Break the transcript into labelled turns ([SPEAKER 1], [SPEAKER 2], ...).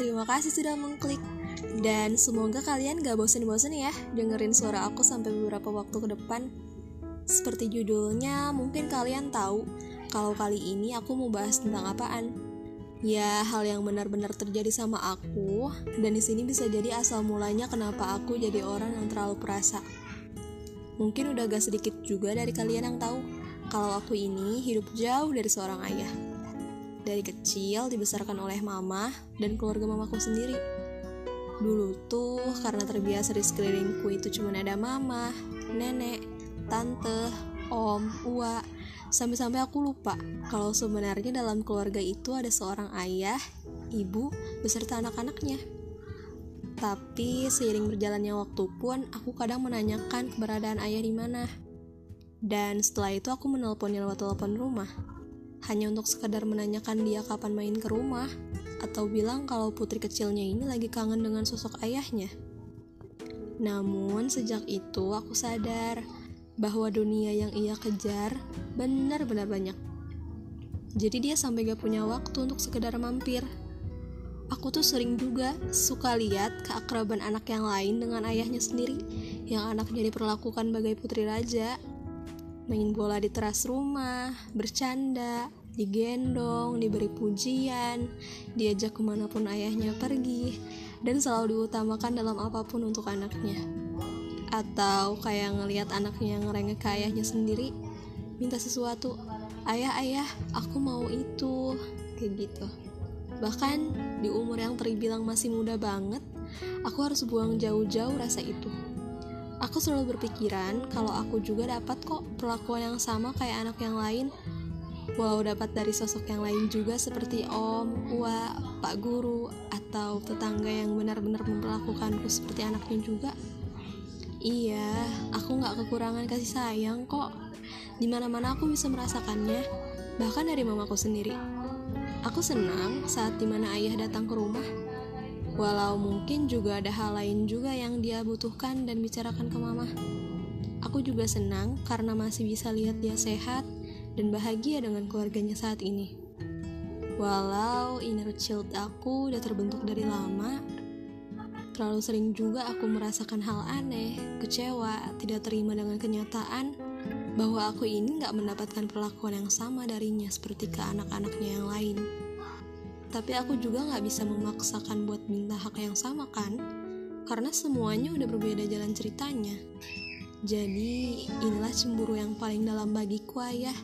[SPEAKER 1] Terima kasih sudah mengklik. Dan semoga kalian gak bosen-bosen ya dengerin suara aku sampai beberapa waktu ke depan. Seperti judulnya, mungkin kalian tahu kalau kali ini aku mau bahas tentang apaan. Ya, hal yang benar-benar terjadi sama aku, dan di sini bisa jadi asal mulanya kenapa aku jadi orang yang terlalu perasa. Mungkin udah gak sedikit juga dari kalian yang tahu kalau aku ini hidup jauh dari seorang ayah. Dari kecil dibesarkan oleh mama dan keluarga mamaku sendiri. Dulu tuh karena terbiasa di sekelilingku itu cuma ada mama, nenek, tante, om, uwa, sampai-sampai aku lupa kalau sebenarnya dalam keluarga itu ada seorang ayah, ibu, beserta anak-anaknya. Tapi seiring berjalannya waktu pun aku kadang menanyakan keberadaan ayah di mana. Dan setelah itu aku menelponnya lewat telepon rumah. Hanya untuk sekadar menanyakan dia kapan main ke rumah atau bilang kalau putri kecilnya ini lagi kangen dengan sosok ayahnya. Namun sejak itu aku sadar bahwa dunia yang ia kejar benar-benar banyak. Jadi dia sampai gak punya waktu untuk sekedar mampir. Aku tuh sering juga suka lihat keakraban anak yang lain dengan ayahnya sendiri, yang anaknya diperlakukan bagai putri raja. Main bola di teras rumah, bercanda, digendong, diberi pujian, diajak ke mana pun ayahnya pergi, dan selalu diutamakan dalam apa pun untuk anaknya. Atau kayak ngelihat anaknya ngerengek ke ayahnya sendiri minta sesuatu ayah ayah aku mau itu kayak gitu. Bahkan di umur yang terbilang masih muda banget aku harus buang jauh-jauh rasa itu aku selalu berpikiran kalau aku juga dapat kok perlakuan yang sama kayak anak yang lain walau dapat dari sosok yang lain juga seperti om, uwa, pak guru, atau tetangga yang benar-benar memperlakukanku seperti anaknya juga. Iya, aku gak kekurangan kasih sayang kok. Di mana-mana aku bisa merasakannya, bahkan dari mamaku sendiri. Aku senang saat di mana ayah datang ke rumah. Walau mungkin juga ada hal lain juga yang dia butuhkan dan bicarakan ke mama. Aku juga senang karena masih bisa lihat dia sehat dan bahagia dengan keluarganya saat ini. Walau inner child aku udah terbentuk dari lama, Terlalu sering juga aku merasakan hal aneh, kecewa, tidak terima dengan kenyataan bahwa aku ini gak mendapatkan perlakuan yang sama darinya seperti ke anak-anaknya yang lain. Tapi aku juga gak bisa memaksakan buat minta hak yang sama kan, karena semuanya udah berbeda jalan ceritanya. Jadi inilah cemburu yang paling dalam bagiku ayah.